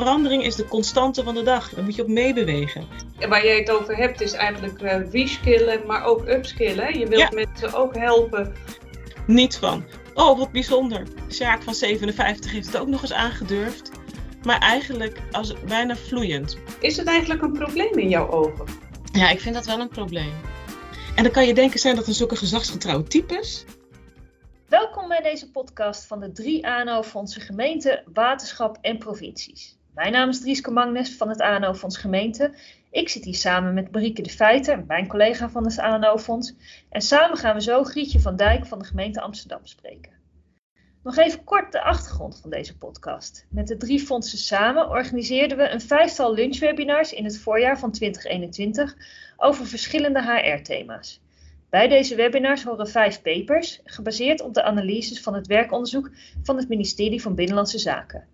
verandering is de constante van de dag. Daar moet je op meebewegen. En waar jij het over hebt is eigenlijk uh, reskillen, maar ook upskillen. Je wilt mensen ook helpen. Niet van. Oh, wat bijzonder. Sjaak van 57 heeft het ook nog eens aangedurfd. Maar eigenlijk als bijna vloeiend. Is het eigenlijk een probleem in jouw ogen? Ja, ik vind dat wel een probleem. En dan kan je denken, zijn dat een zulke gezagsgetrouwe types? Welkom bij deze podcast van de drie ANO-fondsen gemeente, waterschap en provincies. Mijn naam is Drieske Magnes van het ANO-fonds gemeente. Ik zit hier samen met Marieke de Feiter, mijn collega van het ANO-fonds. En samen gaan we zo Grietje van Dijk van de gemeente Amsterdam spreken. Nog even kort de achtergrond van deze podcast. Met de drie fondsen samen organiseerden we een vijftal lunchwebinars in het voorjaar van 2021 over verschillende HR-thema's. Bij deze webinars horen vijf papers, gebaseerd op de analyses van het werkonderzoek van het ministerie van Binnenlandse Zaken.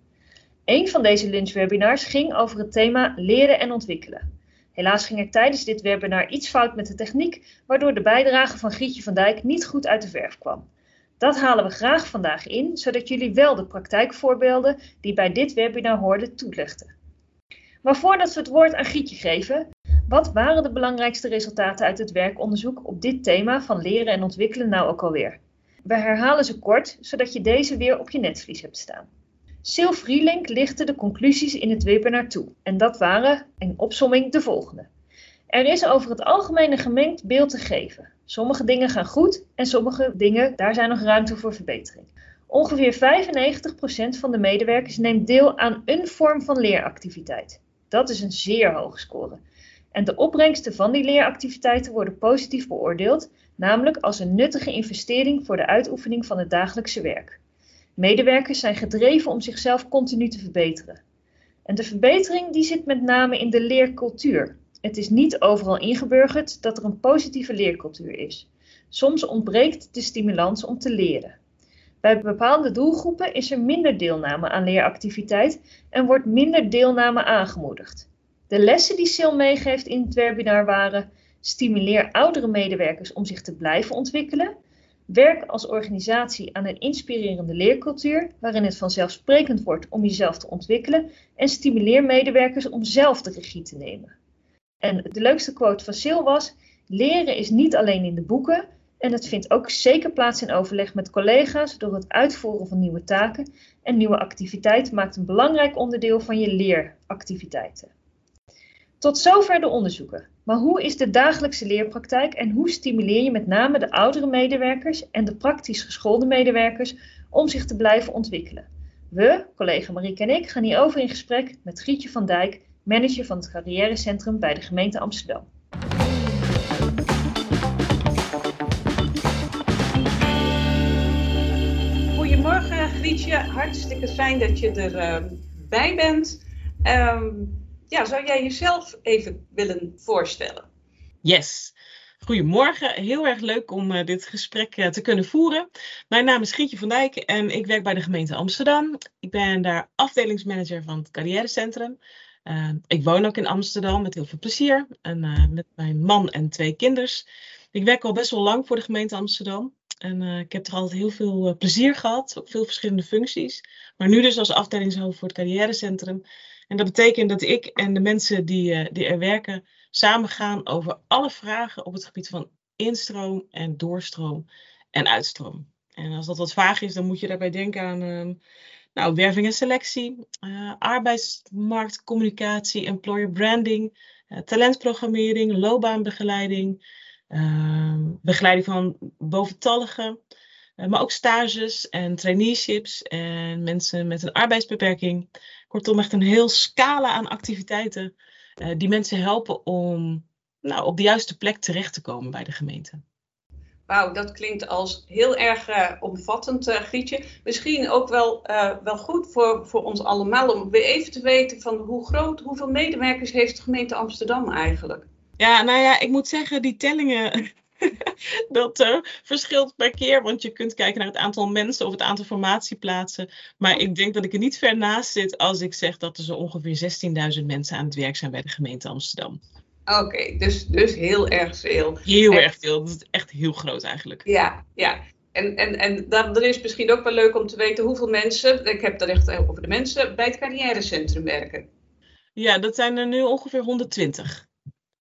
Een van deze lunchwebinars ging over het thema leren en ontwikkelen. Helaas ging er tijdens dit webinar iets fout met de techniek, waardoor de bijdrage van Grietje van Dijk niet goed uit de verf kwam. Dat halen we graag vandaag in, zodat jullie wel de praktijkvoorbeelden die bij dit webinar hoorden toelichten. Maar voordat we het woord aan Grietje geven, wat waren de belangrijkste resultaten uit het werkonderzoek op dit thema van leren en ontwikkelen nou ook alweer? We herhalen ze kort, zodat je deze weer op je netvlies hebt staan. Sil Vrielink lichtte de conclusies in het webinar toe en dat waren, in opsomming, de volgende. Er is over het algemeen een gemengd beeld te geven. Sommige dingen gaan goed en sommige dingen, daar zijn nog ruimte voor verbetering. Ongeveer 95% van de medewerkers neemt deel aan een vorm van leeractiviteit. Dat is een zeer hoge score. En de opbrengsten van die leeractiviteiten worden positief beoordeeld, namelijk als een nuttige investering voor de uitoefening van het dagelijkse werk. Medewerkers zijn gedreven om zichzelf continu te verbeteren. En de verbetering die zit met name in de leercultuur. Het is niet overal ingeburgerd dat er een positieve leercultuur is. Soms ontbreekt de stimulans om te leren. Bij bepaalde doelgroepen is er minder deelname aan leeractiviteit en wordt minder deelname aangemoedigd. De lessen die Sil meegeeft in het webinar waren: stimuleer oudere medewerkers om zich te blijven ontwikkelen. Werk als organisatie aan een inspirerende leercultuur, waarin het vanzelfsprekend wordt om jezelf te ontwikkelen. En stimuleer medewerkers om zelf de regie te nemen. En de leukste quote van Sil was: Leren is niet alleen in de boeken. En het vindt ook zeker plaats in overleg met collega's door het uitvoeren van nieuwe taken. En nieuwe activiteiten maakt een belangrijk onderdeel van je leeractiviteiten. Tot zover de onderzoeken. Maar hoe is de dagelijkse leerpraktijk en hoe stimuleer je met name de oudere medewerkers en de praktisch geschoolde medewerkers om zich te blijven ontwikkelen? We, collega Marieke en ik, gaan hierover in gesprek met Grietje van Dijk, manager van het carrièrecentrum bij de gemeente Amsterdam. Goedemorgen Grietje, hartstikke fijn dat je erbij uh, bent. Um, ja, zou jij jezelf even willen voorstellen? Yes. Goedemorgen, heel erg leuk om uh, dit gesprek uh, te kunnen voeren. Mijn naam is Gietje van Dijk en ik werk bij de gemeente Amsterdam. Ik ben daar afdelingsmanager van het carrièrecentrum. Uh, ik woon ook in Amsterdam met heel veel plezier en met mijn man en twee kinders. Ik werk al best wel lang voor de gemeente Amsterdam. En ik heb er altijd heel veel plezier gehad, ook veel verschillende functies. Maar nu dus als afdelingshoofd voor het carrièrecentrum. En dat betekent dat ik en de mensen die, uh, die er werken samen gaan over alle vragen op het gebied van instroom en doorstroom en uitstroom. En als dat wat vaag is, dan moet je daarbij denken aan uh, nou, werving en selectie, uh, arbeidsmarktcommunicatie, employer branding, uh, talentprogrammering, loopbaanbegeleiding, ehm, begeleiding van boventalligen, maar ook stages en traineeships en mensen met een arbeidsbeperking. Kortom, echt een heel scala aan activiteiten uh, die mensen helpen om nou, op de juiste plek terecht te komen bij de gemeente. Wauw, dat klinkt als heel erg uh, omvattend, uh, Grietje. Misschien ook wel, wel goed voor, voor ons allemaal om weer even te weten van hoe groot, hoeveel medewerkers heeft de gemeente Amsterdam eigenlijk? Ja, nou ja, ik moet zeggen, die tellingen dat uh, verschilt per keer, want je kunt kijken naar het aantal mensen of het aantal formatieplaatsen. Maar ik denk dat ik er niet ver naast zit als ik zeg dat er zo ongeveer 16.000 mensen aan het werk zijn bij de gemeente Amsterdam. Oké, dus, dus heel erg veel. Heel erg veel. Dat is echt heel groot eigenlijk. Ja, ja. En, en, en dan, is misschien ook wel leuk om te weten hoeveel mensen, ik heb het echt over de mensen, bij het carrièrecentrum werken. Ja, dat zijn er nu ongeveer 120.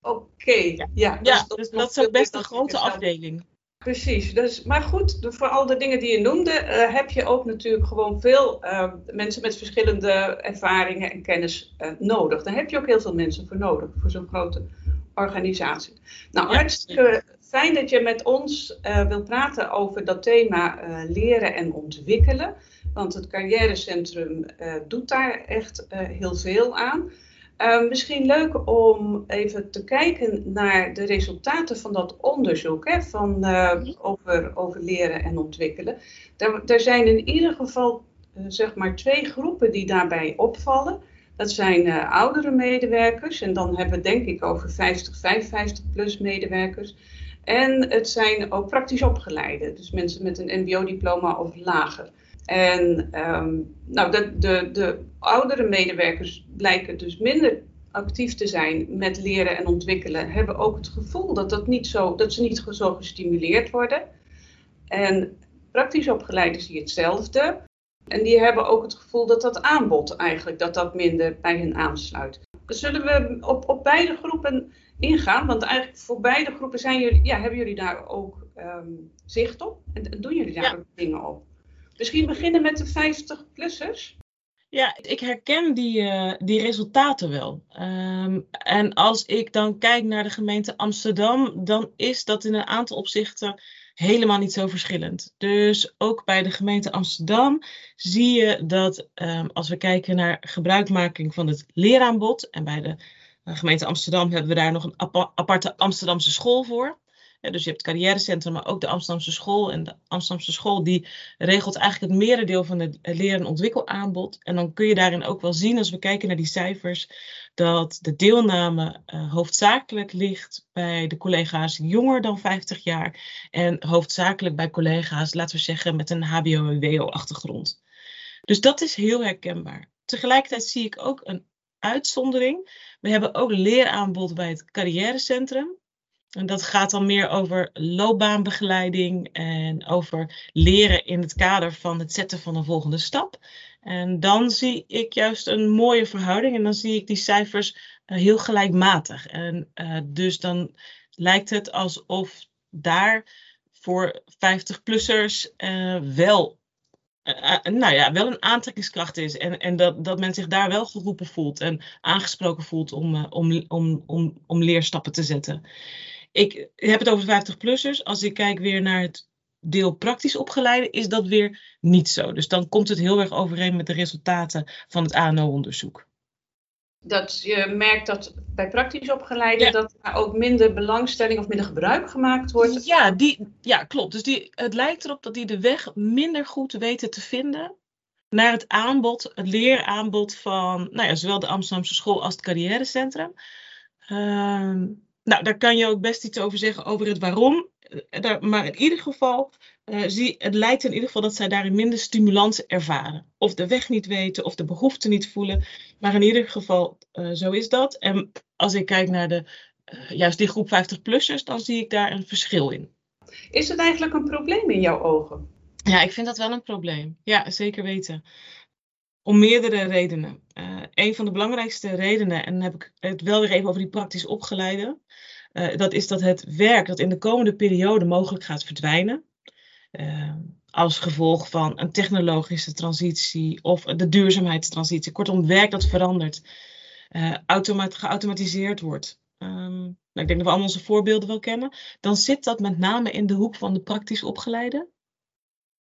Oké, ja. Ja, dus dat, dus dat is ook best een grote afdeling. Precies, dus, maar goed, voor al de dingen die je noemde, uh, heb je ook natuurlijk gewoon veel uh, mensen met verschillende ervaringen en kennis uh, nodig. Daar heb je ook heel veel mensen voor nodig, voor zo'n grote organisatie. Nou, ja, hartstikke fijn dat je met ons wil praten over dat thema leren en ontwikkelen. Want het carrièrecentrum doet daar echt heel veel aan. Uh, misschien leuk om even te kijken naar de resultaten van dat onderzoek hè, van, uh, over, over leren en ontwikkelen. Er, er zijn in ieder geval uh, zeg maar twee groepen die daarbij opvallen. Dat zijn oudere medewerkers en dan hebben we denk ik over 50, 55 plus medewerkers. En het zijn ook praktisch opgeleide, dus mensen met een MBO-diploma of lager. En um, nou, de, de, de oudere medewerkers blijken dus minder actief te zijn met leren en ontwikkelen, hebben ook het gevoel dat, dat, niet zo, dat ze niet zo gestimuleerd worden. En praktisch opgeleiden zie je hetzelfde. En die hebben ook het gevoel dat dat aanbod eigenlijk dat dat minder bij hen aansluit. Zullen we op, op beide groepen ingaan? Want eigenlijk voor beide groepen zijn jullie, ja, hebben jullie daar ook um, zicht op? En doen jullie daar ja. ook dingen op? Misschien beginnen met de 50-plussers. Ja, ik herken die, uh, die resultaten wel. Um, en als ik dan kijk naar de gemeente Amsterdam, dan is dat in een aantal opzichten helemaal niet zo verschillend. Dus ook bij de gemeente Amsterdam zie je dat um, als we kijken naar gebruikmaking van het leeraanbod, en bij de uh, gemeente Amsterdam hebben we daar nog een aparte Amsterdamse school voor dus je hebt het carrièrecentrum, maar ook de Amsterdamse school. En de Amsterdamse school die regelt eigenlijk het merendeel van het leren- en ontwikkelaanbod. En dan kun je daarin ook wel zien, als we kijken naar die cijfers, dat de deelname uh, hoofdzakelijk ligt bij de collega's jonger dan 50 jaar. En hoofdzakelijk bij collega's, laten we zeggen, met een HBO- en WO-achtergrond. Dus dat is heel herkenbaar. Tegelijkertijd zie ik ook een uitzondering. We hebben ook leeraanbod bij het carrièrecentrum. En dat gaat dan meer over loopbaanbegeleiding en over leren in het kader van het zetten van een volgende stap. En dan zie ik juist een mooie verhouding en dan zie ik die cijfers uh, heel gelijkmatig. En uh, dus dan lijkt het alsof daar voor 50-plussers uh, wel, nou ja, wel een aantrekkingskracht is. En, en dat, dat men zich daar wel geroepen voelt en aangesproken voelt om, om, om, om leerstappen te zetten. Ik heb het over 50-plussers. Als ik kijk weer naar het deel praktisch opgeleide, is dat weer niet zo. Dus dan komt het heel erg overeen met de resultaten van het ANO-onderzoek. Dat je merkt dat bij praktisch opgeleide ja. dat er ook minder belangstelling of minder gebruik gemaakt wordt. Ja, die, ja klopt. Dus die, het lijkt erop dat die de weg minder goed weten te vinden naar het aanbod, het leeraanbod van nou ja, zowel de Amsterdamse school als het carrièrecentrum. Uh, nou, daar kan je ook best iets over zeggen, over het waarom. Eh, maar in ieder geval, uh, zie, het lijkt in ieder geval dat zij daarin minder stimulans ervaren. Of de weg niet weten, of de behoefte niet voelen. Maar in ieder geval, uh, zo is dat. En als ik kijk naar de, juist die groep 50-plussers, dan zie ik daar een verschil in. Is het eigenlijk een probleem in jouw ogen? Ja, ik vind dat wel een probleem. Ja, zeker weten. Om meerdere redenen. Uh, een van de belangrijkste redenen, en dan heb ik het wel weer even over die praktisch opgeleide. Uh, dat is dat het werk dat in de komende periode mogelijk gaat verdwijnen. Uh, als gevolg van een technologische transitie of de duurzaamheidstransitie. Kortom, werk dat verandert, automat geautomatiseerd wordt. Um, nou, ik denk dat we allemaal onze voorbeelden wel kennen. Dan zit dat met name in de hoek van de praktisch opgeleide.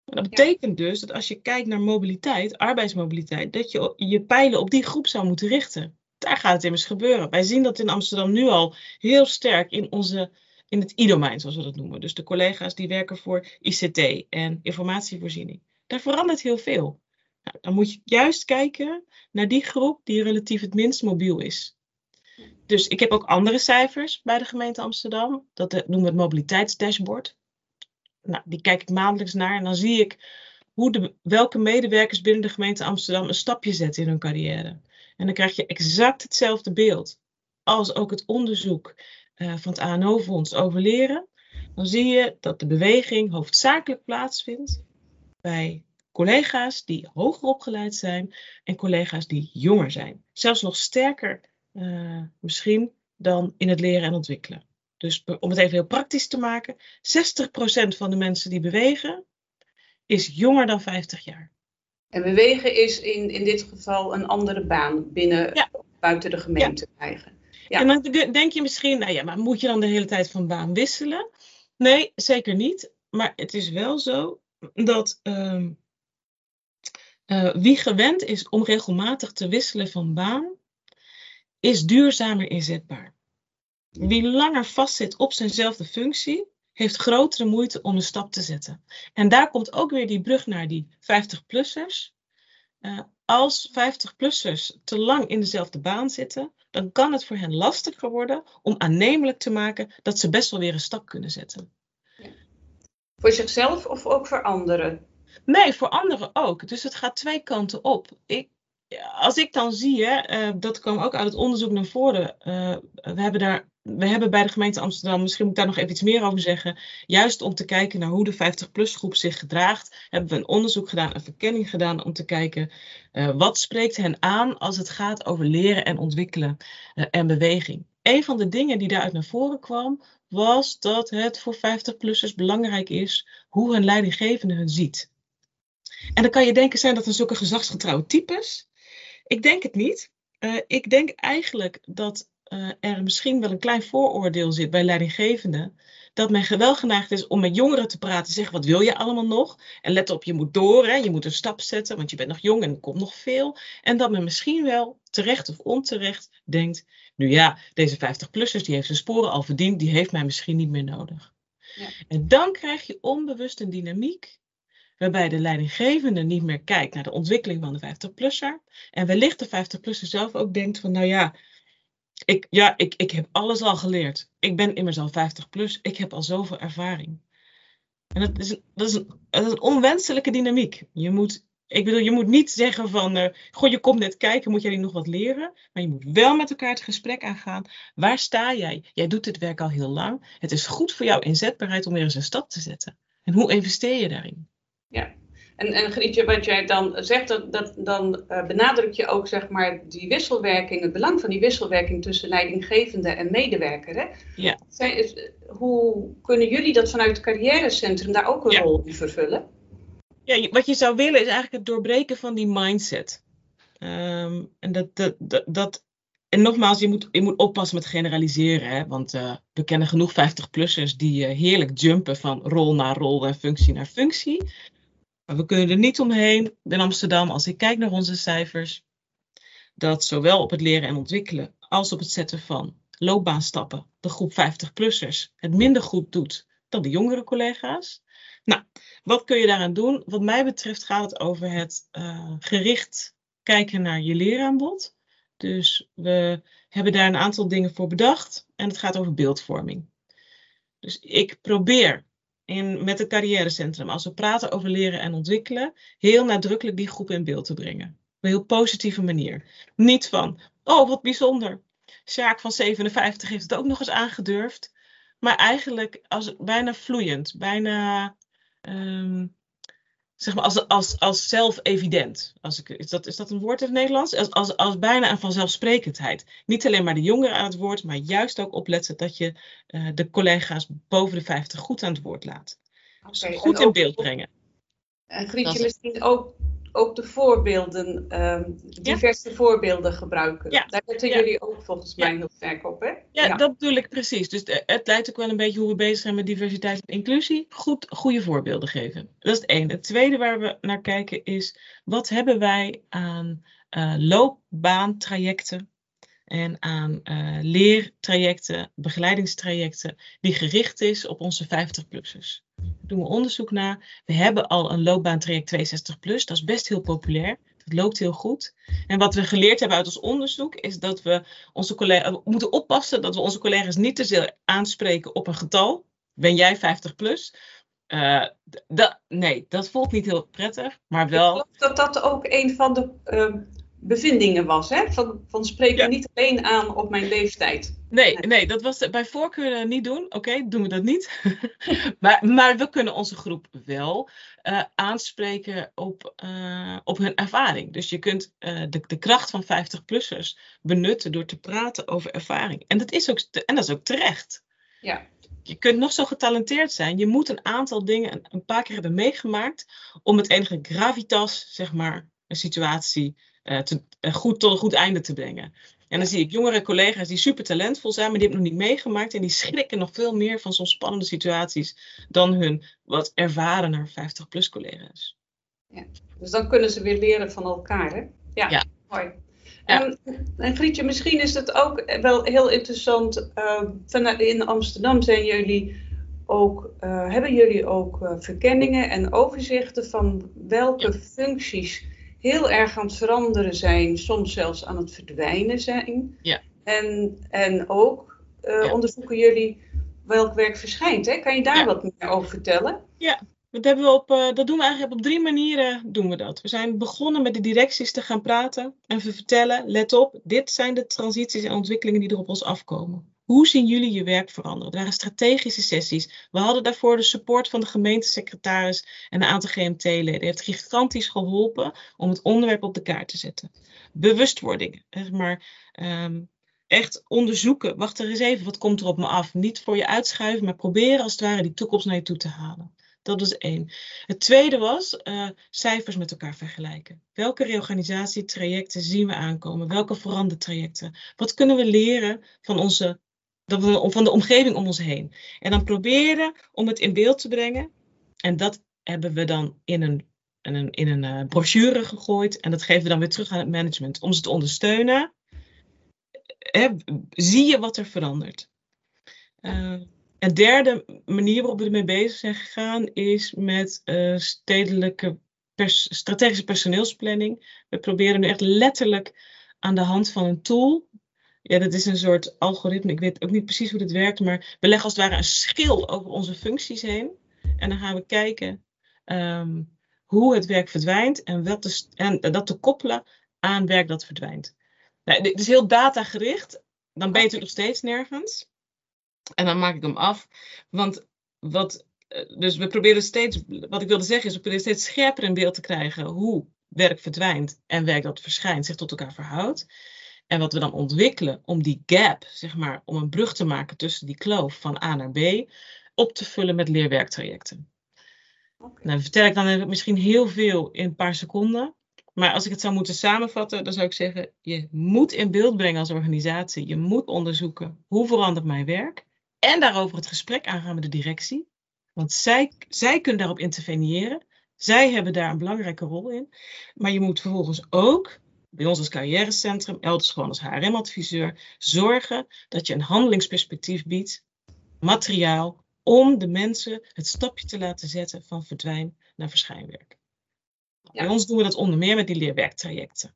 Dat betekent dus dat als je kijkt naar mobiliteit, arbeidsmobiliteit, dat je je pijlen op die groep zou moeten richten. Daar gaat het immers gebeuren. Wij zien dat in Amsterdam nu al heel sterk in, onze, in het i-domein, zoals we dat noemen. Dus de collega's die werken voor ICT en informatievoorziening. Daar verandert heel veel. Nou, dan moet je juist kijken naar die groep die relatief het minst mobiel is. Dus ik heb ook andere cijfers bij de gemeente Amsterdam. Dat noemen we het mobiliteitsdashboard nou, die kijk ik maandelijks naar en dan zie ik hoe de, welke medewerkers binnen de gemeente Amsterdam een stapje zetten in hun carrière. En dan krijg je exact hetzelfde beeld als ook het onderzoek uh, van het ANO-fonds over leren. dan zie je dat de beweging hoofdzakelijk plaatsvindt bij collega's die hoger opgeleid zijn en collega's die jonger zijn. Zelfs nog sterker uh, misschien dan in het leren en ontwikkelen. Dus om het even heel praktisch te maken, 60% van de mensen die bewegen is jonger dan 50 jaar. En bewegen is in, in dit geval een andere baan binnen, buiten de gemeente ja. krijgen. Ja. En dan denk je misschien, nou ja, maar moet je dan de hele tijd van baan wisselen? Nee, zeker niet. Maar het is wel zo dat uh, uh, wie gewend is om regelmatig te wisselen van baan, is duurzamer inzetbaar. Wie langer vastzit op zijnzelfde functie, heeft grotere moeite om een stap te zetten. En daar komt ook weer die brug naar die 50-plussers. Uh, als 50-plussers te lang in dezelfde baan zitten, dan kan het voor hen lastiger worden om aannemelijk te maken dat ze best wel weer een stap kunnen zetten. Voor zichzelf of ook voor anderen? Nee, voor anderen ook. Dus het gaat twee kanten op. Ik, als ik dan zie, hè, uh, dat kwam ook uit het onderzoek naar voren. Uh, we, hebben daar, we hebben bij de gemeente Amsterdam, misschien moet ik daar nog even iets meer over zeggen. Juist om te kijken naar hoe de 50-plus groep zich gedraagt, hebben we een onderzoek gedaan, een verkenning gedaan om te kijken uh, wat spreekt hen aan als het gaat over leren en ontwikkelen en beweging. Een van de dingen die daaruit naar voren kwam, was dat het voor 50-plussers belangrijk is hoe hun leidinggevende hun ziet. En dan kan je denken, zijn dat dan zulke gezagsgetrouwe types? Ik denk het niet. Uh, ik denk eigenlijk dat uh, er misschien wel een klein vooroordeel zit bij leidinggevenden. Dat men wel geneigd is om met jongeren te praten, zeggen wat wil je allemaal nog? En let op, je moet door, hè? je moet een stap zetten, want je bent nog jong en er komt nog veel. En dat men misschien wel, terecht of onterecht, denkt, nu ja, deze 50-plussers, die heeft zijn sporen al verdiend, die heeft mij misschien niet meer nodig. Ja. En dan krijg je onbewust een dynamiek waarbij de leidinggevende niet meer kijkt naar de ontwikkeling van de 50-plusser. En wellicht de 50-plusser zelf ook denkt van, nou ja, ik, ja ik, ik heb alles al geleerd. Ik ben immers al 50 plus, ik heb al zoveel ervaring. En dat is, dat is, een, onwenselijke dynamiek. Je moet, ik bedoel, je moet niet zeggen van, uh, goh, je komt net kijken, moet jij nog wat leren? Maar je moet wel met elkaar het gesprek aangaan. Waar sta jij? Jij doet dit werk al heel lang. Het is goed voor jouw inzetbaarheid om weer eens een stap te zetten. En hoe investeer je daarin? Ja, en, en Grietje, wat jij dan zegt, dat, dat, dan uh, benadruk je ook zeg maar die wisselwerking, het belang van die wisselwerking tussen leidinggevende en medewerker. Hè? Ja. Zijn, hoe kunnen jullie dat vanuit het carrièrecentrum daar ook een ja. rol in vervullen? Ja, wat je zou willen is eigenlijk het doorbreken van die mindset. Um, en dat, dat, dat, dat en nogmaals, je moet, je moet oppassen met generaliseren. Hè? Want uh, we kennen genoeg 50-plussers die uh, heerlijk jumpen van rol naar rol en functie naar functie. Maar we kunnen er niet omheen in Amsterdam, als ik kijk naar onze cijfers, dat zowel op het leren en ontwikkelen als op het zetten van loopbaanstappen de groep 50-plussers het minder goed doet dan de jongere collega's. Nou, wat kun je daaraan doen? Wat mij betreft gaat het over het uh, gericht kijken naar je leeraanbod. Dus we hebben daar een aantal dingen voor bedacht en het gaat over beeldvorming. Dus ik probeer met het carrièrecentrum, als we praten over leren en ontwikkelen, heel nadrukkelijk die groep in beeld te brengen. Op een heel positieve manier. Niet van, oh wat bijzonder, Sjaak van 57 heeft het ook nog eens aangedurfd. Maar eigenlijk als, bijna vloeiend, bijna um, zeg maar als, als, als zelf-evident. Als ik, is, dat, is dat een woord in het Nederlands? Als, als, als bijna een vanzelfsprekendheid. Niet alleen maar de jongeren aan het woord, maar juist ook opletten dat je uh, de collega's boven de 50 goed aan het woord laat. Okay, dus goed in beeld brengen. En Grietje, misschien ook ook de voorbeelden, um, diverse ja. voorbeelden gebruiken. Ja. Daar letten ja. jullie ook volgens mij heel sterk op, hè? Ja, dat bedoel ik precies. Dus het leidt ook wel een beetje hoe we bezig zijn met diversiteit en inclusie. Goed, goede voorbeelden geven. Dat is het ene. Het tweede waar we naar kijken is, wat hebben wij aan uh, loopbaantrajecten en aan uh, leertrajecten, begeleidingstrajecten, die gericht is op onze 50-plussers. Daar doen we onderzoek naar. We hebben al een loopbaantraject 62 plus, dat is best heel populair. Dat loopt heel goed. En wat we geleerd hebben uit ons onderzoek is dat we onze collega's moeten oppassen dat we onze collega's niet te veel aanspreken op een getal. Ben jij 50 plus? Uh, nee, dat voelt niet heel prettig, maar wel. Ik geloof dat dat ook een van de uh, bevindingen was, hè? Van, van spreek ja. niet alleen aan op mijn leeftijd. Nee, nee, dat was bij voorkeur niet doen. Oké, doen we dat niet. maar, maar we kunnen onze groep wel uh, aanspreken op, uh, op hun ervaring. Dus je kunt uh, de, de kracht van 50-plussers benutten door te praten over ervaring. En dat is ook, en dat is ook terecht. Ja. Je kunt nog zo getalenteerd zijn. Je moet een aantal dingen een, een paar keer hebben meegemaakt om het enige gravitas, zeg maar, een situatie te, goed tot een goed einde te brengen. En dan zie ik jongere collega's die super talentvol zijn, maar die hebben nog niet meegemaakt. En die schrikken nog veel meer van zo'n spannende situaties dan hun wat ervarener 50-plus collega's. Ja, dus dan kunnen ze weer leren van elkaar, hè? Ja, ja. mooi. En, en Grietje, misschien is het ook wel heel interessant. Uh, in Amsterdam zijn jullie ook, uh, hebben jullie ook uh, verkenningen en overzichten van welke ja. functies heel erg aan het veranderen zijn, soms zelfs aan het verdwijnen zijn. Ja. En, en ook uh, ja. onderzoeken jullie welk werk verschijnt. Hè? Kan je daar ja. wat meer over vertellen? Ja, dat, hebben we op, uh, dat doen we eigenlijk op drie manieren. Doen we dat. We zijn begonnen met de directies te gaan praten en we vertellen, let op, dit zijn de transities en ontwikkelingen die er op ons afkomen. Hoe zien jullie je werk veranderen? Het waren strategische sessies. We hadden daarvoor de support van de gemeentesecretaris en een aantal GMT-leden. Heeft gigantisch geholpen om het onderwerp op de kaart te zetten. Bewustwording, maar. Um, echt onderzoeken. Wacht er eens even, wat komt er op me af? Niet voor je uitschuiven, maar proberen als het ware die toekomst naar je toe te halen. Dat is één. Het tweede was uh, cijfers met elkaar vergelijken. Welke reorganisatietrajecten zien we aankomen? Welke verandertrajecten? Wat kunnen we leren van onze van de omgeving om ons heen. En dan proberen om het in beeld te brengen. En dat hebben we dan in een, in een, in een uh, brochure gegooid. En dat geven we dan weer terug aan het management. Om ze te ondersteunen. Hè, zie je wat er verandert. Uh, een derde manier waarop we ermee bezig zijn gegaan is met stedelijke strategische personeelsplanning. We proberen nu echt letterlijk aan de hand van een tool ja, dat is een soort algoritme. Ik weet ook niet precies hoe dit werkt, maar we leggen als het ware een schil over onze functies heen. En dan gaan we kijken um, hoe het werk verdwijnt en, wat te, en dat te koppelen aan werk dat verdwijnt. Nou, dit is heel datagericht. Dan ben je natuurlijk nog steeds nergens. En dan maak ik hem af. Want wat, dus we proberen steeds, wat ik wilde zeggen is, we proberen steeds scherper in beeld te krijgen hoe werk verdwijnt en werk dat verschijnt zich tot elkaar verhoudt. En wat we dan ontwikkelen om die gap, zeg maar, om een brug te maken tussen die kloof van A naar B, op te vullen met leerwerktrajecten. Okay. Nou, vertel ik dan misschien heel veel in een paar seconden. Maar als ik het zou moeten samenvatten, dan zou ik zeggen: je moet in beeld brengen als organisatie. Je moet onderzoeken hoe verandert mijn werk. En daarover het gesprek aangaan met de directie. Want zij, zij kunnen daarop interveneren. Zij hebben daar een belangrijke rol in. Maar je moet vervolgens ook bij ons als carrièrecentrum, elders gewoon als HRM-adviseur, zorgen dat je een handelingsperspectief biedt, materiaal, om de mensen het stapje te laten zetten van verdwijn naar verschijnwerk. Ja. Bij ons doen we dat onder meer met die leerwerktrajecten.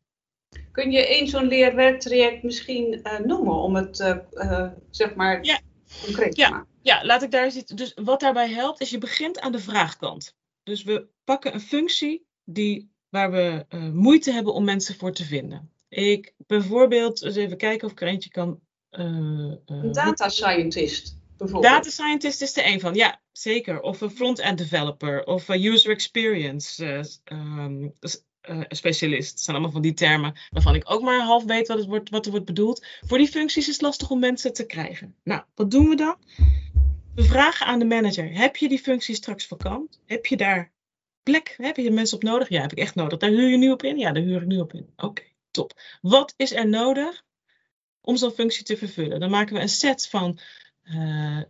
Kun je één zo'n leerwerktraject misschien uh, noemen om het uh, uh, zeg maar ja. concreet ja. te maken? Ja, laat ik daar zitten. Dus wat daarbij helpt, is je begint aan de vraagkant. Dus we pakken een functie die waar we uh, moeite hebben om mensen voor te vinden. Ik bijvoorbeeld, eens even kijken of ik er eentje kan. Uh, uh, een data scientist, bijvoorbeeld. Data scientist is er een van, ja, zeker. Of een front-end developer, of een user experience um, specialist. Dat zijn allemaal van die termen waarvan ik ook maar half weet wat, het wordt, wat er wordt bedoeld. Voor die functies is het lastig om mensen te krijgen. Nou, wat doen we dan? We vragen aan de manager: heb je die functie straks vakant? Heb je daar plek, heb je mensen op nodig? Ja, heb ik echt nodig. Daar huur je nu op in? Ja, daar huur ik nu op in. Oké, top. Wat is er nodig om zo'n functie te vervullen? Dan maken we een set van uh,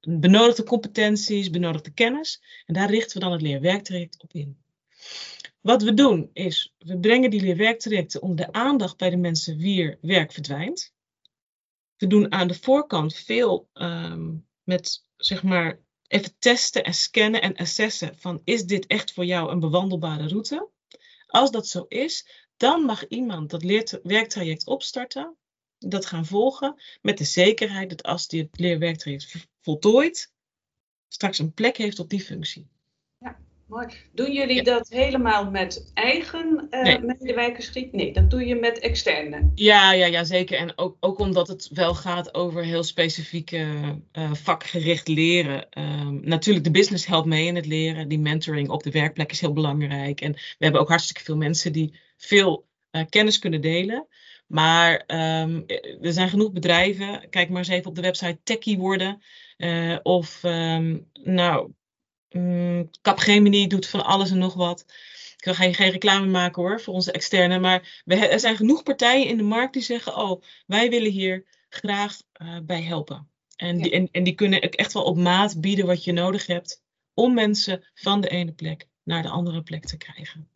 benodigde competenties, benodigde kennis. En daar richten we dan het leerwerktraject op in. Wat we doen is, we brengen die leerwerktrajecten onder de aandacht bij de mensen wie werk verdwijnt. We doen aan de voorkant veel um, met, zeg maar, even testen en scannen en assessen van is dit echt voor jou een bewandelbare route? Als dat zo is, dan mag iemand dat leerwerktraject opstarten, dat gaan volgen met de zekerheid dat als die het leerwerktraject voltooit, straks een plek heeft op die functie. Ja. Mooi. Doen jullie dat helemaal met eigen uh, nee. medewerkers? Nee, dat doe je met externe. Ja, ja, ja zeker. En ook, ook omdat het wel gaat over heel specifieke uh, vakgericht leren. Natuurlijk, de business helpt mee in het leren. Die mentoring op de werkplek is heel belangrijk. En we hebben ook hartstikke veel mensen die veel uh, kennis kunnen delen. Maar um, er zijn genoeg bedrijven. Kijk maar eens even op de website Techie worden. of um, nou, Um, Capgemini doet van alles en nog wat. Ik wil geen, geen reclame maken hoor voor onze externe. Maar we, er zijn genoeg partijen in de markt die zeggen: Oh, wij willen hier graag uh, bij helpen. En, ja. die, en, en die kunnen echt wel op maat bieden wat je nodig hebt. Om mensen van de ene plek naar de andere plek te krijgen.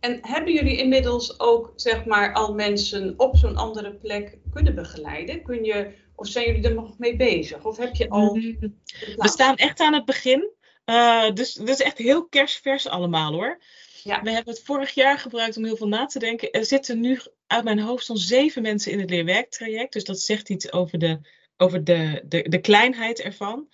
En hebben jullie inmiddels ook zeg maar al mensen op zo'n andere plek kunnen begeleiden? Kun je, of zijn jullie er nog mee bezig? Of heb je al. We staan echt aan het begin. Uh, dus dat is echt heel kerstvers allemaal hoor. Ja. We hebben het vorig jaar gebruikt om heel veel na te denken. Er zitten nu uit mijn hoofd zo'n zeven mensen in het leerwerktraject. Dus dat zegt iets over de, over de, de, de kleinheid ervan.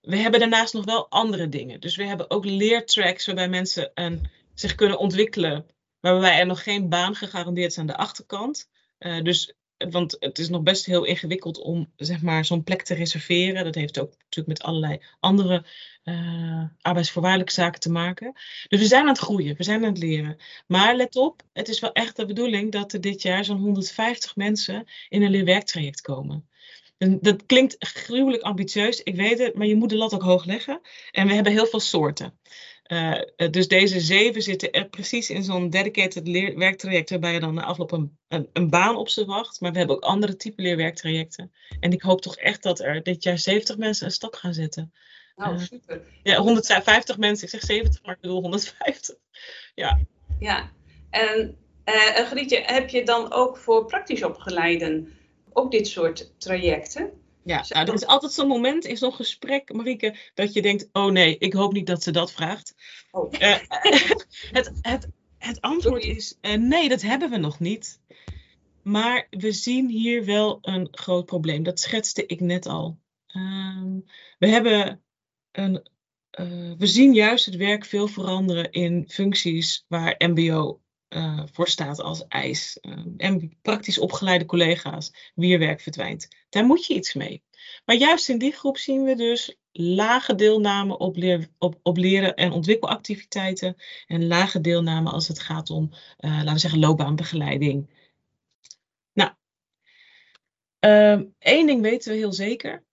We hebben daarnaast nog wel andere dingen. Dus we hebben ook leertracks waarbij mensen een, zich kunnen ontwikkelen. Waarbij er nog geen baan gegarandeerd is aan de achterkant. Uh, dus want het is nog best heel ingewikkeld om zeg maar, zo'n plek te reserveren. Dat heeft ook natuurlijk met allerlei andere uh, arbeidsvoorwaardelijke zaken te maken. Dus we zijn aan het groeien, we zijn aan het leren. Maar let op, het is wel echt de bedoeling dat er dit jaar zo'n 150 mensen in een leerwerktraject komen. Dat klinkt gruwelijk ambitieus, ik weet het, maar je moet de lat ook hoog leggen. En we hebben heel veel soorten. Uh, dus deze zeven zitten er precies in zo'n dedicated leerwerktraject, waarbij je dan na afloop een, een, een, baan op ze wacht. Maar we hebben ook andere type leerwerktrajecten. En ik hoop toch echt dat er dit jaar 70 mensen een stap gaan zetten. Nou, super. Uh, ja, 150 mensen. Ik zeg 70, maar ik bedoel 150. Ja. Ja. En uh, Grietje, heb je dan ook voor praktisch opgeleiden ook dit soort trajecten? Ja, nou, er is altijd zo'n moment in zo'n gesprek, Marieke, dat je denkt: oh nee, ik hoop niet dat ze dat vraagt. Oh. Uh, het, het, het antwoord is: uh, nee, dat hebben we nog niet. Maar we zien hier wel een groot probleem. Dat schetste ik net al. Uh, we hebben een. Uh, we zien juist het werk veel veranderen in functies waar MBO uh, voor staat als eis. Uh, en praktisch opgeleide collega's, wie er werk verdwijnt. Daar moet je iets mee. Maar juist in die groep zien we dus lage deelname op, op, leren- en ontwikkelactiviteiten. En lage deelname als het gaat om, uh, laten we zeggen, loopbaanbegeleiding. Nou, één ding weten we heel zeker.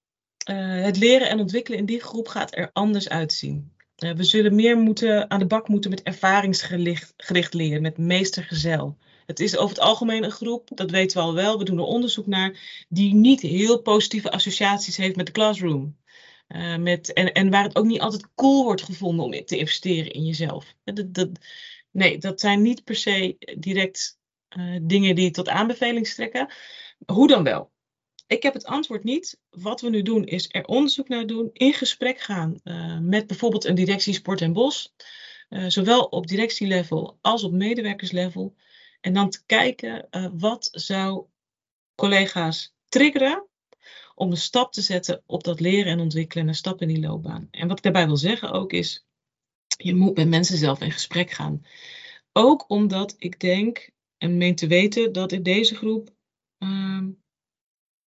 het leren en ontwikkelen in die groep gaat er anders uitzien. Uh, we zullen meer moeten, aan de bak moeten met ervaringsgericht leren, met meestergezel. Het is over het algemeen een groep, dat weten we al wel, we doen er onderzoek naar, die niet heel positieve associaties heeft met de classroom. Uh, met, en, en waar het ook niet altijd cool wordt gevonden om te investeren in jezelf. Dat, dat, nee, dat zijn niet per se direct dingen die tot aanbeveling strekken. Hoe dan wel? Ik heb het antwoord niet. Wat we nu doen is er onderzoek naar doen, in gesprek gaan uh, met bijvoorbeeld een directie Sport en Bos, uh, zowel op directielevel als op medewerkerslevel. En dan te kijken uh, wat zou collega's triggeren om een stap te zetten op dat leren en ontwikkelen en een stap in die loopbaan. En wat ik daarbij wil zeggen ook is, je moet met mensen zelf in gesprek gaan. Ook omdat ik denk en meen te weten dat in deze groep ehm,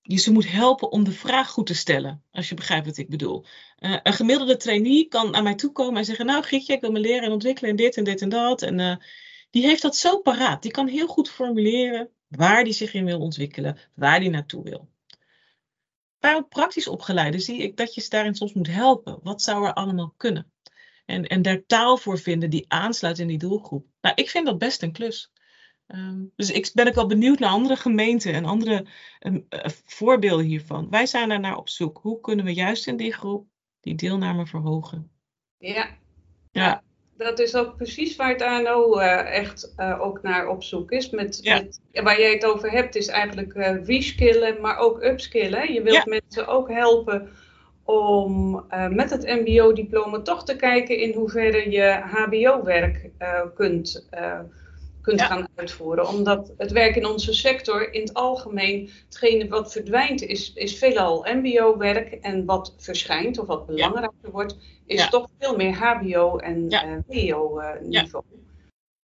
je ze moet helpen om de vraag goed te stellen, als je begrijpt wat ik bedoel. Uh, een gemiddelde trainee kan naar mij toe komen en zeggen, nou Grietje, ik wil me leren en ontwikkelen en dit en dit en dat. En uh, die heeft dat zo paraat. Die kan heel goed formuleren waar die zich in wil ontwikkelen, waar die naartoe wil. Bij praktisch opgeleide zie ik dat je ze daarin soms moet helpen. Wat zou er allemaal kunnen? En, en daar taal voor vinden die aansluit in die doelgroep. Nou, ik vind dat best een klus. Um, dus ik ben ook wel benieuwd naar andere gemeenten en andere um, uh, voorbeelden hiervan. Wij zijn daar naar op zoek. Hoe kunnen we juist in die groep die deelname verhogen? Ja. ja. Dat is ook precies waar het ANO uh, echt uh, ook naar op zoek is. Met, ja. met, waar jij het over hebt is eigenlijk reskillen, maar ook upskillen. Je wilt ja. mensen ook helpen om met het mbo-diploma toch te kijken in hoeverre je hbo-werk kunt kunt gaan uitvoeren. Omdat het werk in onze sector in het algemeen, hetgene wat verdwijnt, is, is veelal MBO-werk. En wat verschijnt of wat belangrijker wordt, is toch veel meer HBO en ja. WO-niveau.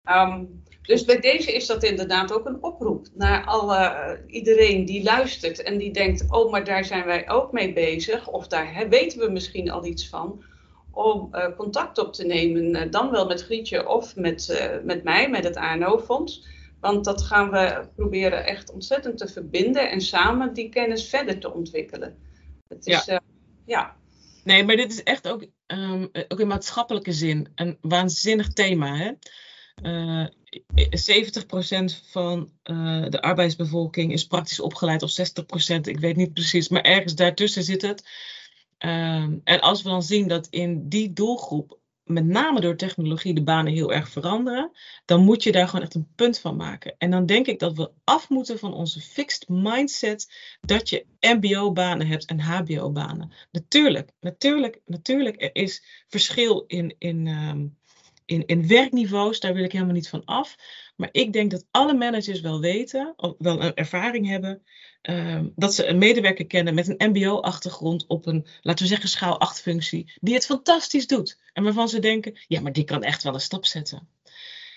Ehm, dus bij deze is dat inderdaad ook een oproep naar alle, iedereen die luistert en die denkt: oh, maar daar zijn wij ook mee bezig, of daar weten we misschien al iets van om uh, contact op te nemen, uh, dan wel met Grietje of met, uh, met mij, met het ANO-fonds. Want dat gaan we proberen echt ontzettend te verbinden en samen die kennis verder te ontwikkelen. Het is, ja. ja. Nee, maar dit is echt ook, um, ook in maatschappelijke zin een waanzinnig thema. Hè? 70% van de arbeidsbevolking is praktisch opgeleid, of 60%, ik weet niet precies, maar ergens daartussen zit het. Um, en als we dan zien dat in die doelgroep, met name door technologie, de banen heel erg veranderen, dan moet je daar gewoon echt een punt van maken. En dan denk ik dat we af moeten van onze fixed mindset dat je MBO-banen hebt en HBO-banen. Natuurlijk, natuurlijk, natuurlijk, er is verschil in, in, um, in, in werkniveaus, daar wil ik helemaal niet van af. Maar ik denk dat alle managers wel weten, of wel een ervaring hebben, um, dat ze een medewerker kennen met een MBO-achtergrond op een, laten we zeggen, schaal 8 functie, die het fantastisch doet. En waarvan ze denken, ja, maar die kan echt wel een stap zetten.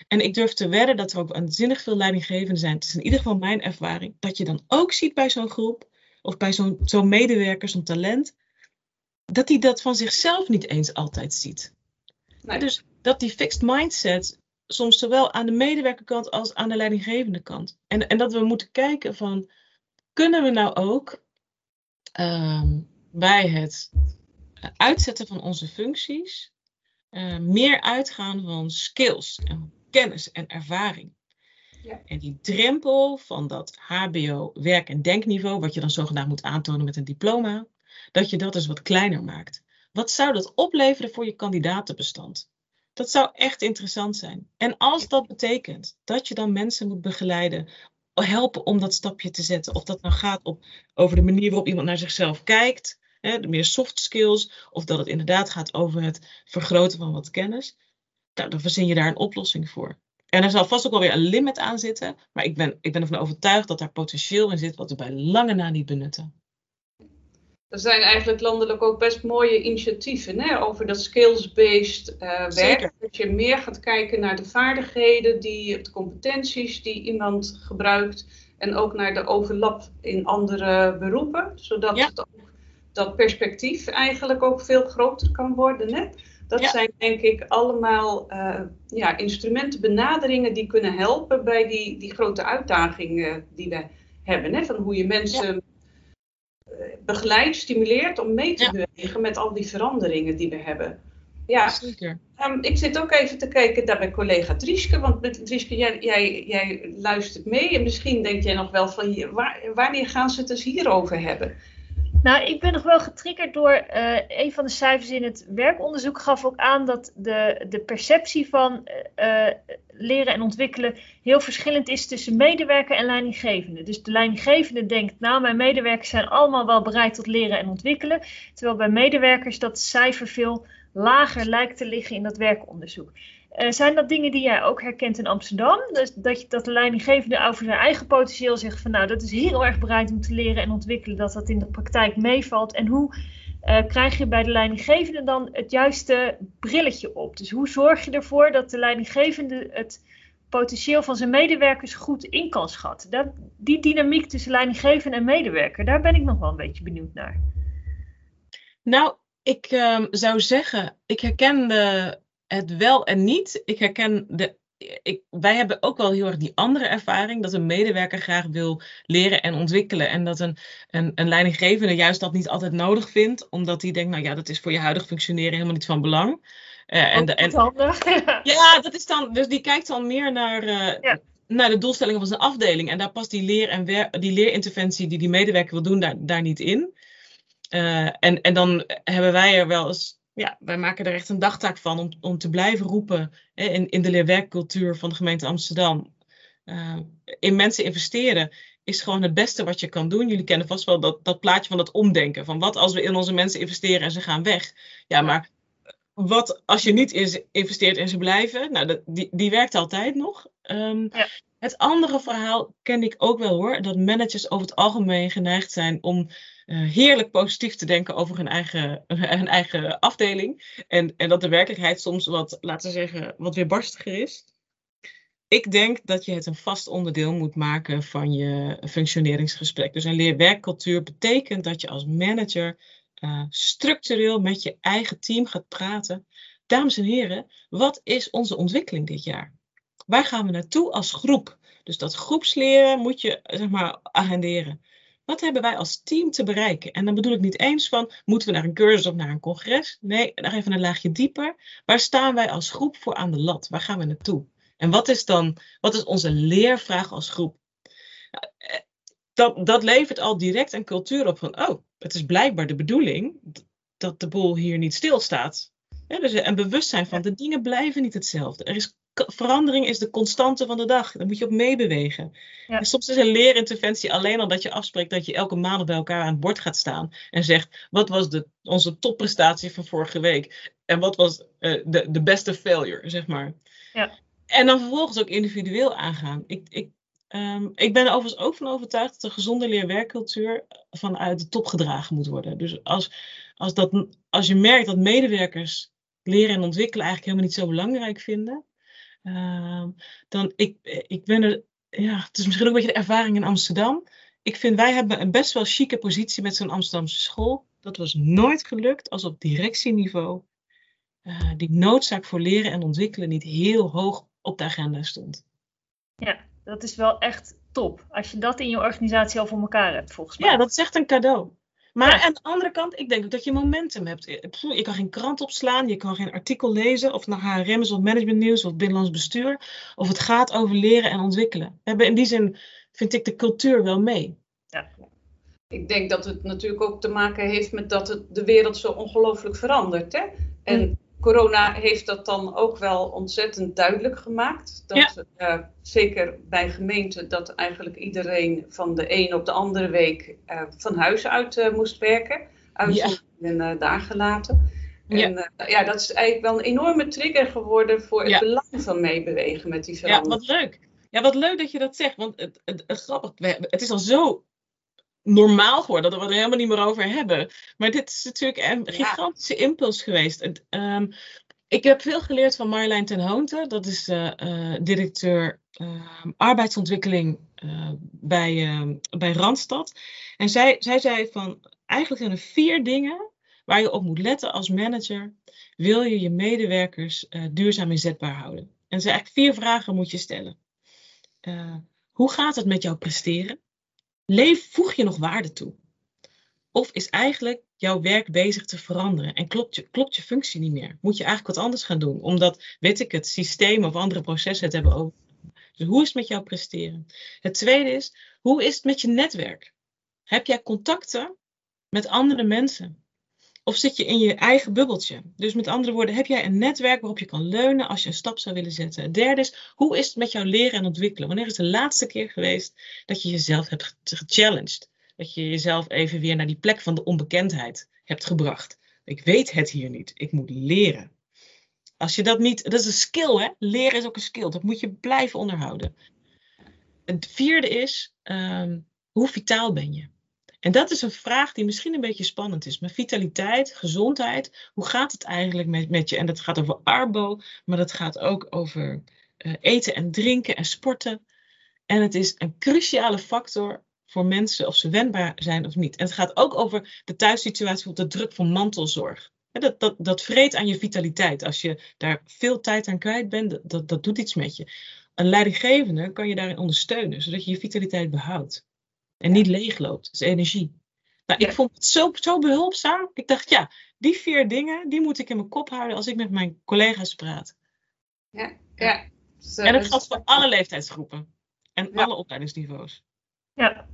En ik durf te wedden dat er ook waanzinnig veel leidinggevenden zijn. Het is in ieder geval mijn ervaring, dat je dan ook ziet bij zo'n groep, of bij zo'n zo'n medewerker, zo'n talent, dat hij dat van zichzelf niet eens altijd ziet. Nee. Dus dat die fixed mindset soms zowel aan de medewerkerkant als aan de leidinggevende kant. En, en dat we moeten kijken van, kunnen we nou ook um, bij het uitzetten van onze functies uh, meer uitgaan van skills, en kennis en ervaring. Ja. En die drempel van dat HBO werk- en denkniveau, wat je dan zogenaamd moet aantonen met een diploma, dat je dat dus wat kleiner maakt. Wat zou dat opleveren voor je kandidatenbestand? Dat zou echt interessant zijn. En als dat betekent dat je dan mensen moet begeleiden, helpen om dat stapje te zetten. Of dat nou gaat op, over de manier waarop iemand naar zichzelf kijkt, hè, de meer soft skills, of dat het inderdaad gaat over het vergroten van wat kennis. Nou, dan verzin je daar een oplossing voor. En er zal vast ook wel weer een limit aan zitten, maar ik ben, ik ben ervan overtuigd dat daar potentieel in zit wat we bij lange na niet benutten. Er zijn eigenlijk landelijk ook best mooie initiatieven hè, over dat skills-based uh, werk. Dat je meer gaat kijken naar de vaardigheden, die, de competenties die iemand gebruikt. En ook naar de overlap in andere beroepen. Zodat ja. het ook, dat perspectief eigenlijk ook veel groter kan worden. Hè? Dat ja. zijn denk ik allemaal uh, ja, instrumenten, benaderingen die kunnen helpen bij die, die grote uitdagingen die we hebben. Hè? Van hoe je mensen begeleidt, stimuleert om mee te bewegen met al die veranderingen die we hebben. Ja, Zeker. Um, ik zit ook even te kijken daar bij collega Drieske, want met Drieske, jij, jij, jij, luistert mee en misschien denk jij nog wel van waar, wanneer gaan ze het dus hierover hebben? Nou, ik ben nog wel getriggerd door uh, een van de cijfers in het werkonderzoek gaf ook aan dat de, de perceptie van uh, leren en ontwikkelen heel verschillend is tussen medewerker en leidinggevende. Dus de leidinggevende denkt, nou, mijn medewerkers zijn allemaal wel bereid tot leren en ontwikkelen, terwijl bij medewerkers dat cijfer veel lager lijkt te liggen in dat werkonderzoek. Uh, zijn dat dingen die jij ook herkent in Amsterdam? Dus dat, je, dat de leidinggevende over zijn eigen potentieel zegt van nou, dat is heel erg bereid om te leren en ontwikkelen, dat dat in de praktijk meevalt. En hoe uh, krijg je bij de leidinggevende dan het juiste brilletje op? Dus hoe zorg je ervoor dat de leidinggevende het potentieel van zijn medewerkers goed in kan schatten? Dat, die dynamiek tussen leidinggevende en medewerker, daar ben ik nog wel een beetje benieuwd naar. Nou, ik um, zou zeggen, ik herken de het wel en niet. Ik herken de. Ik, wij hebben ook wel heel erg die andere ervaring dat een medewerker graag wil leren en ontwikkelen. En dat een, een, een leidinggevende juist dat niet altijd nodig vindt, omdat hij denkt, nou ja, dat is voor je huidig functioneren helemaal niet van belang. Uh, en, en, ja, dat is dan, dus die kijkt dan meer naar, uh, ja. naar de doelstellingen van zijn afdeling. En daar past die, leer en wer, die leerinterventie die die medewerker wil doen, daar, daar niet in. Uh, en, en dan hebben wij er wel eens ja, wij maken er echt een dagtaak van om, om te blijven roepen hè, in, in de leerwerkcultuur van de gemeente Amsterdam. Uh, in mensen investeren is gewoon het beste wat je kan doen. Jullie kennen vast wel dat, dat plaatje van dat omdenken. Van wat als we in onze mensen investeren en ze gaan weg. Ja, maar wat als je niet investeert en ze blijven, nou, dat, die, die werkt altijd nog. Ehm, ja. Het andere verhaal ken ik ook wel hoor, dat managers over het algemeen geneigd zijn om heerlijk positief te denken over hun eigen, hun eigen afdeling. En, en dat de werkelijkheid soms wat, laten we zeggen, wat weerbarstiger is. Ik denk dat je het een vast onderdeel moet maken van je functioneringsgesprek. Dus een leerwerkcultuur betekent dat je als manager uh, structureel met je eigen team gaat praten. Dames en heren, wat is onze ontwikkeling dit jaar? Waar gaan we naartoe als groep? Dus dat groepsleren moet je zeg maar agenderen. Wat hebben wij als team te bereiken? En dan bedoel ik niet eens van, moeten we naar een cursus of naar een congres? Nee, nog even een laagje dieper. Waar staan wij als groep voor aan de lat? Waar gaan we naartoe? En wat is dan, wat is onze leervraag als groep? Nou, eh, dat, dat levert al direct een cultuur op van, oh, het is blijkbaar de bedoeling dat de boel hier niet stilstaat. Ja, dus een bewustzijn van de dingen blijven niet hetzelfde. Er is verandering is de constante van de dag. Daar moet je op meebewegen. Ja. soms is een leerinterventie alleen al dat je afspreekt dat je elke maand bij elkaar aan het bord gaat staan en zegt: wat was de, onze topprestatie van vorige week en wat was uh, de, de beste failure, zeg maar. Ja. En dan vervolgens ook individueel aangaan. Ik, ik, um, ik ben er overigens ook van overtuigd dat een gezonde leerwerkcultuur vanuit de top gedragen moet worden. Dus als, als, dat, als je merkt dat medewerkers leren en ontwikkelen eigenlijk helemaal niet zo belangrijk vinden, dan ik, ik ben er, ja, het is misschien ook een beetje de ervaring in Amsterdam. Ik vind wij hebben een best wel chique positie met zo'n Amsterdamse school. Dat was nooit gelukt als op directieniveau uh, die noodzaak voor leren en ontwikkelen niet heel hoog op de agenda stond. Ja, dat is wel echt top. Als je dat in je organisatie al voor elkaar hebt, volgens mij. Ja, dat is echt een cadeau. Maar aan de andere kant, ik denk ook dat je momentum hebt. Je kan geen krant opslaan, je kan geen artikel lezen, of naar HRM is of managementnieuws of binnenlands bestuur. Of het gaat over leren en ontwikkelen. We hebben in die zin, vind ik, de cultuur wel mee. Ja. Ik denk dat het natuurlijk ook te maken heeft met dat het, de wereld zo ongelooflijk verandert. Hè? En mm corona heeft dat dan ook wel ontzettend duidelijk gemaakt. Dat, ja. uh, zeker bij gemeenten, dat eigenlijk iedereen van de een op de andere week uh, van huis uit uh, moest werken. Uitzonderingen ja. daar gelaten. En ja. ja, dat is eigenlijk wel een enorme trigger geworden voor het belang van meebewegen met die verandering. Ja, wat leuk. Ja, wat leuk dat je dat zegt. Want het, het, het, grappig, het is al zo normaal geworden, dat we er helemaal niet meer over hebben. Maar dit is natuurlijk een gigantische impuls geweest. Um, ik heb veel geleerd van Marjolein ten Hoonte. Dat is uh, uh, directeur uh, arbeidsontwikkeling eh, bij, ehm, bij Randstad. En zij, zij zei van, eigenlijk zijn er vier dingen waar je op moet letten als manager. Wil je je medewerkers eh, duurzaam inzetbaar houden? En ze eigenlijk vier vragen moet je stellen. hoe gaat het met jouw presteren? Leef, voeg je nog waarde toe? Of is eigenlijk jouw werk bezig te veranderen en klopt je, klopt je functie niet meer? Moet je eigenlijk wat anders gaan doen, omdat, weet ik het, systeem of andere processen het hebben over. Dus hoe is het met jouw presteren? Het tweede is, hoe is het met je netwerk? Heb jij contacten met andere mensen? Of zit je in je eigen bubbeltje? Dus met andere woorden, heb jij een netwerk waarop je kan leunen als je een stap zou willen zetten? Het derde is, hoe is het met jouw leren en ontwikkelen? Wanneer is de laatste keer geweest dat je jezelf hebt gechallenged? Dat je jezelf even weer naar die plek van de onbekendheid hebt gebracht. Ik weet het hier niet. Ik moet leren. Als je dat niet, dat is een skill hè. Leren is ook een skill. Dat moet je blijven onderhouden. Het vierde is, um, hoe vitaal ben je? En dat is een vraag die misschien een beetje spannend is. Maar vitaliteit, gezondheid, hoe gaat het eigenlijk met, met je? En dat gaat over arbo, maar dat gaat ook over uh, eten en drinken en sporten. En het is een cruciale factor voor mensen of ze wendbaar zijn of niet. En het gaat ook over de thuissituatie, de druk van mantelzorg. Dat, dat, dat vreet aan je vitaliteit. Als je daar veel tijd aan kwijt bent, dat, dat doet iets met je. Een leidinggevende kan je daarin ondersteunen, zodat je je vitaliteit behoudt. En niet leegloopt. Dat is energie. Nou, ik vond het zo, zo behulpzaam. Ik dacht, ja, die vier dingen, die moet ik in mijn kop houden als ik met mijn collega's praat. Ja, ja. en dat geldt voor alle leeftijdsgroepen. En alle opleidingsniveaus. Ja.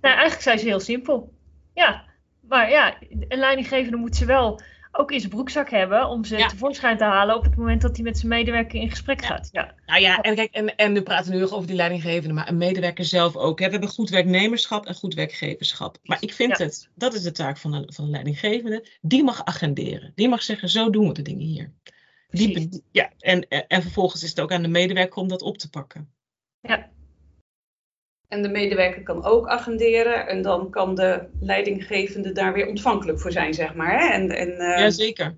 Nou, eigenlijk zijn ze heel simpel. Ja. Maar ja, een leidinggevende moet ze wel ook in zijn broekzak hebben om ze Ja. tevoorschijn te halen op het moment dat hij met zijn medewerker in gesprek Ja. gaat. Ja. Nou ja, en kijk, en, en we praten nu nog over die leidinggevende, maar een medewerker zelf ook. hè. We hebben goed werknemerschap en goed werkgeverschap. Maar ik vind Ja. het, dat is de taak van een, van een leidinggevende, die mag agenderen. Die mag zeggen, zo doen we de dingen hier. Die, ja, en, en, en vervolgens is het ook aan de medewerker om dat op te pakken. En de medewerker kan ook agenderen en dan kan de leidinggevende daar weer ontvankelijk voor zijn, zeg maar. Hè? En, en, eh, Jazeker.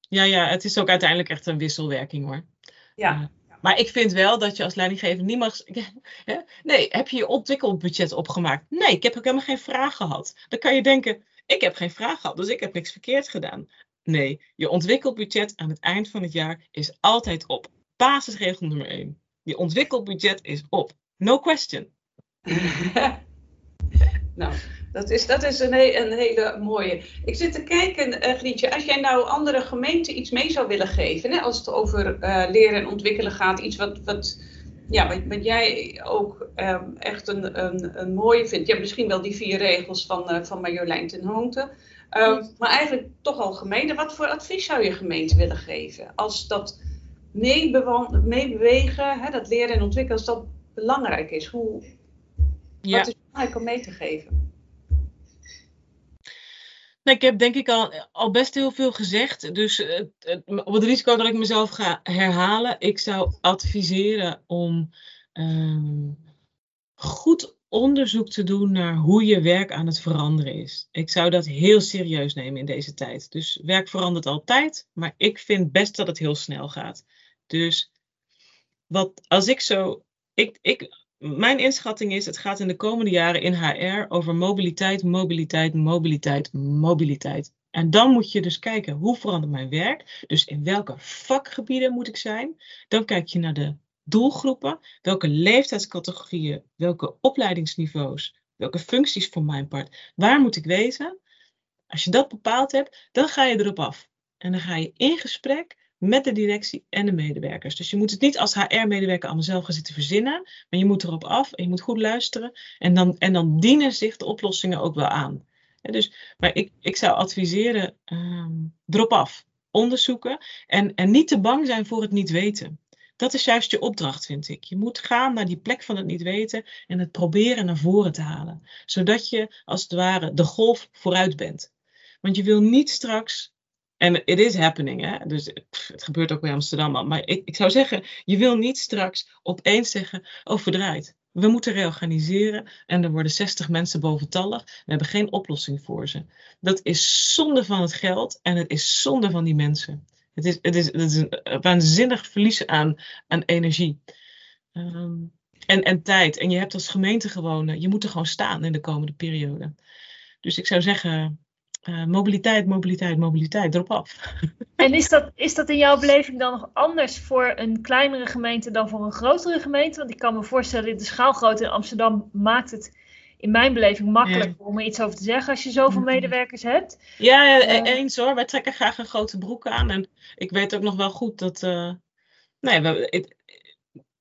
Ja, ja, het is ook uiteindelijk echt een wisselwerking hoor. ja. Maar ik vind wel dat je als leidinggevende niet mag. Nee, heb je je ontwikkelbudget opgemaakt? Nee, ik heb ook helemaal geen vraag gehad. Dan kan je denken: ik heb geen vraag gehad, dus ik heb niks verkeerd gedaan. Nee, je ontwikkelbudget aan het eind van het jaar is altijd op. Basisregel nummer 1. Je ontwikkelbudget is op. No question. nou, dat is, dat is een, he- een hele mooie. Ik zit te kijken, eh Grietje, als jij nou andere gemeenten iets mee zou willen geven, hè, als het over eh, leren en ontwikkelen gaat, iets wat, wat, ja, wat, wat jij ook ehm, echt een, een, een mooie vindt. Ja, misschien wel die vier regels van, eh, van Marjolein ten Hoonte. Ehm, maar eigenlijk toch al gemeente. Wat voor advies zou je gemeente willen geven? Als dat meebewegen, hè, dat leren en ontwikkelen, als dat belangrijk is. Hoe, Ja. Wat is belangrijk om mee te geven? Nee, ik heb denk ik al, al best heel veel gezegd. Dus het- op het risico dat ik mezelf ga herhalen, ik zou adviseren om ehm, goed onderzoek te doen naar hoe je werk aan het veranderen is. Ik zou dat heel serieus nemen in deze tijd. Dus werk verandert altijd, maar ik vind best dat het heel snel gaat. Dus wat als ik zo. Ik, ik, mijn inschatting is, het gaat in de komende jaren in HR over mobiliteit, mobiliteit, mobiliteit, mobiliteit. En dan moet je dus kijken, hoe verandert mijn werk? Dus in welke vakgebieden moet ik zijn? Dan kijk je naar de doelgroepen, welke leeftijdscategorieën, welke opleidingsniveaus, welke functies voor mijn part, waar moet ik wezen? Als je dat bepaald hebt, dan ga je erop af. En dan ga je in gesprek met de directie en de medewerkers. Dus je moet het niet als HR-medewerker allemaal zelf gaan zitten verzinnen, maar je moet erop af en je moet goed luisteren. En dan, en dan dienen zich de oplossingen ook wel aan. Dus, maar ik, ik zou adviseren, ehm erop af. Onderzoeken en, en niet te bang zijn voor het niet weten. Dat is juist je opdracht, vind ik. Je moet gaan naar die plek van het niet weten en het proberen naar voren te halen. Zodat je, als het ware, de golf vooruit bent. Want je wil niet straks en it is happening, hè? dus het gebeurt ook bij Amsterdam. Maar ik, ik zou zeggen, je wil niet straks opeens zeggen, oh verdraaid. We moeten reorganiseren en er worden 60 mensen boventallig. We hebben geen oplossing voor ze. Dat is zonde van het geld en het is zonde van die mensen. Het is, het is, het is een waanzinnig verlies aan, aan energie. Ehm, en, en tijd. En je hebt als gemeente gewoon, je moet er gewoon staan in de komende periode. Dus ik zou zeggen, eh, mobiliteit, mobiliteit, mobiliteit, erop af. En is dat, is dat in jouw beleving dan nog anders voor een kleinere gemeente dan voor een grotere gemeente? Want ik kan me voorstellen, de schaalgrootte in Amsterdam maakt het in mijn beleving makkelijker om er iets over te zeggen als je zoveel Mhm. medewerkers hebt. Ja, ja, Eh. eens hoor. Wij trekken graag een grote broek aan. En ik weet ook nog wel goed dat. eh, nee, we,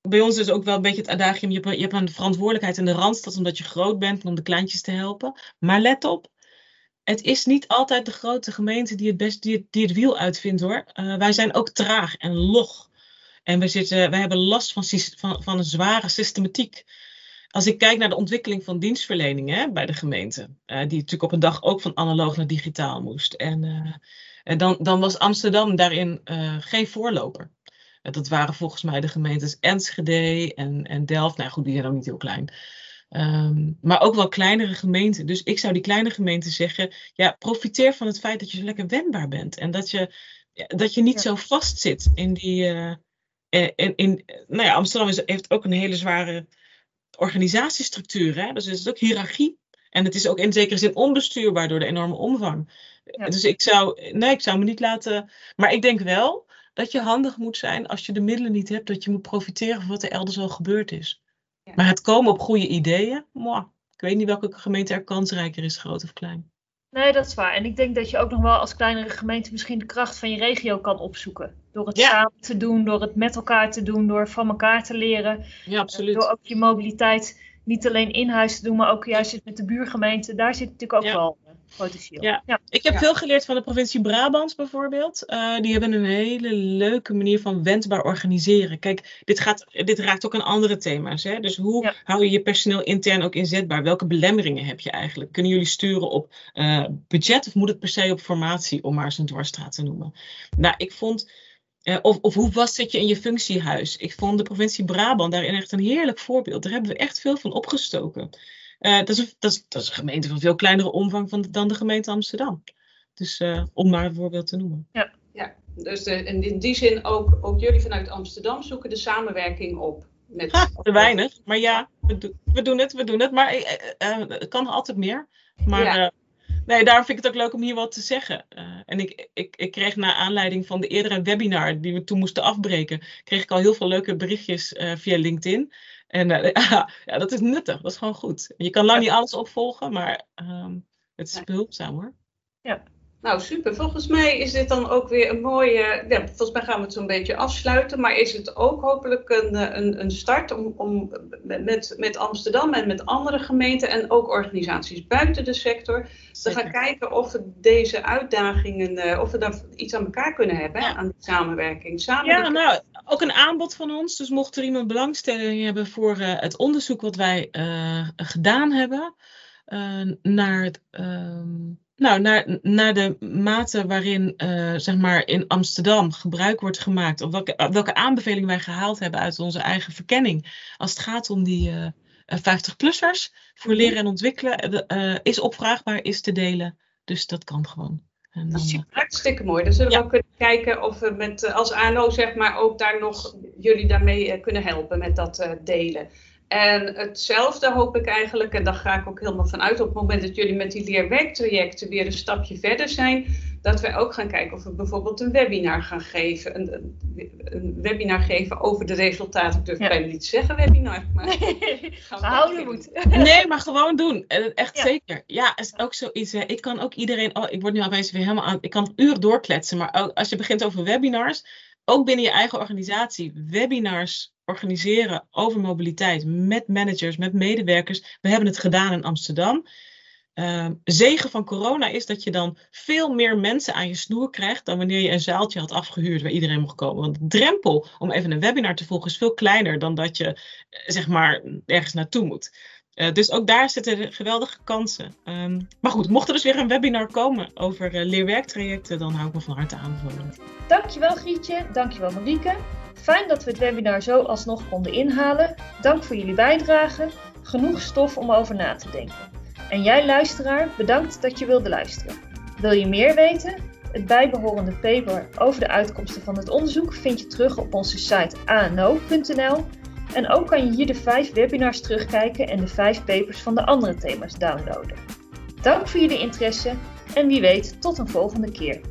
bij ons is ook wel een beetje het adagium: je hebt, je hebt een verantwoordelijkheid in de randstad omdat je groot bent om de kleintjes te helpen. Maar let op, het is niet altijd de grote gemeente die het, best, die wiel uitvindt hoor. Eh, wij zijn ook traag en log. En we, zitten, wij hebben last van, van, van een zware systematiek. Als ik kijk naar de ontwikkeling van dienstverlening hè, bij de gemeente, eh, die natuurlijk op een dag ook van analoog naar digitaal moest. En, eh, en dan, dan was Amsterdam daarin geen voorloper. Dat waren volgens mij de gemeentes Enschede en, en Delft. Nou goed, die zijn ook niet heel klein. Ehm, maar ook wel kleinere gemeenten. Dus ik zou die kleine gemeenten zeggen: ja, profiteer van het feit dat je zo lekker wendbaar bent. En dat je, dat je niet Ja. zo vastzit in die. eh, in, in, nou ja, Amsterdam is, heeft ook een hele zware organisatiestructuur. Hè? Dus het is ook hiërarchie. En het is ook in zekere zin onbestuurbaar door de enorme omvang. Ja. Dus ik zou, nee, ik zou me niet laten. Maar ik denk wel dat je handig moet zijn als je de middelen niet hebt, dat je moet profiteren van wat er elders al gebeurd is. Maar het komen op goede ideeën, ik weet niet welke gemeente er kansrijker is, groot of klein. Nee, dat is waar. En ik denk dat je ook nog wel als kleinere gemeente misschien de kracht van je regio kan opzoeken. Door het Ja. samen te doen, door het met elkaar te doen, door van elkaar te leren. Ja, absoluut. Door ook je mobiliteit niet alleen in huis te doen, maar ook juist met de buurgemeente. Daar zit natuurlijk ook Ja. wel. Potentieel. Ja. ja. Ik heb Ja. veel geleerd van de provincie Brabant bijvoorbeeld. Eh, die hebben een hele leuke manier van wendbaar organiseren. Kijk, dit, gaat, dit raakt ook aan andere thema's. Hè? Dus hoe Ja. hou je je personeel intern ook inzetbaar? Welke belemmeringen heb je eigenlijk? Kunnen jullie sturen op eh, budget of moet het per se op formatie, om maar eens een dwarsstraat te noemen? Nou, ik vond. eh, of, of hoe was zit je in je functiehuis? Ik vond de provincie Brabant daarin echt een heerlijk voorbeeld. Daar hebben we echt veel van opgestoken. Eh, dat, is een, dat, is, dat is een gemeente van veel kleinere omvang van, dan de gemeente Amsterdam. Dus eh, om maar een voorbeeld te noemen. Dus de, en in die zin ook, ook jullie vanuit Amsterdam zoeken de samenwerking op. Met, Ha, te weinig. Maar ja, we, do- we doen het, we doen het. Maar eh, eh, eh, het kan altijd meer. Maar Ja. eh, nee, daarom vind ik het ook leuk om hier wat te zeggen. Eh, en ik, ik, ik kreeg na aanleiding van de eerdere webinar die we toen moesten afbreken, kreeg ik al heel veel leuke berichtjes eh, via LinkedIn. En eh, ja, dat is nuttig. Dat is gewoon goed. Je kan lang niet alles opvolgen, maar ehm, het is behulpzaam hoor. Nou, super. Volgens mij is dit dan ook weer een mooie. Ja, volgens mij gaan we het zo'n beetje afsluiten. Maar is het ook hopelijk een, eh, een, een start om, om met, met Amsterdam en met andere gemeenten en ook organisaties buiten de sector te gaan kijken of we deze uitdagingen, eh, of we daar iets aan elkaar kunnen hebben, Ja. aan die samenwerking. Samen Ja, nou, ook een aanbod van ons. Dus mocht er iemand belangstelling hebben voor eh, het onderzoek wat wij gedaan hebben, naar, het, ehm, nou, naar, naar de mate waarin eh, zeg maar in Amsterdam gebruik wordt gemaakt, of welke, welke aanbevelingen wij gehaald hebben uit onze eigen verkenning, als het gaat om die eh, eh, 50-plussers voor leren en ontwikkelen, eh, eh, is opvraagbaar, is te delen. Dus dat kan gewoon. En Dat is eh, hartstikke mooi. Dan zullen we Ja. ook kunnen kijken of we met, eh, als ANO zeg maar ook daar nog jullie daarmee eh, kunnen helpen met dat eh, delen. En hetzelfde hoop ik eigenlijk, en daar ga ik ook helemaal van uit op het moment dat jullie met die leerwerktrajecten weer een stapje verder zijn, dat we ook gaan kijken of we bijvoorbeeld een webinar gaan geven. Een, een, een webinar geven over de resultaten. Ik durf Ja. bijna niet te zeggen webinar, maar gaan We we houden moed. Nee, maar gewoon doen. Echt Ja. zeker. Ja, is ook zoiets. Hè. Ik kan ook iedereen. Oh, ik word nu opeens weer helemaal aan. Ik kan uren doorkletsen. Maar ook als je begint over webinars. Ook binnen je eigen organisatie. Webinars organiseren over mobiliteit. Met managers, met medewerkers. We hebben het gedaan in Amsterdam. Ehm, zegen van corona is dat je dan veel meer mensen aan je snoer krijgt dan wanneer je een zaaltje had afgehuurd waar iedereen mocht komen. Want de drempel om even een webinar te volgen is veel kleiner dan dat je eh, zeg maar ergens naartoe moet. Eh, dus ook daar zitten geweldige kansen. Ehm, maar goed, mocht er dus weer een webinar komen over eh, leerwerktrajecten, dan hou ik me van harte aanbevolen. Dankjewel Grietje, dankjewel Marieke. Fijn dat we het webinar zo alsnog konden inhalen. Dank voor jullie bijdrage. Genoeg stof om over na te denken. En jij luisteraar, bedankt dat je wilde luisteren. Wil je meer weten? Het bijbehorende paper over de uitkomsten van het onderzoek vind je terug op onze site ano.nl. En ook kan je hier de vijf webinars terugkijken en de vijf papers van de andere thema's downloaden. Dank voor jullie interesse en wie weet tot een volgende keer.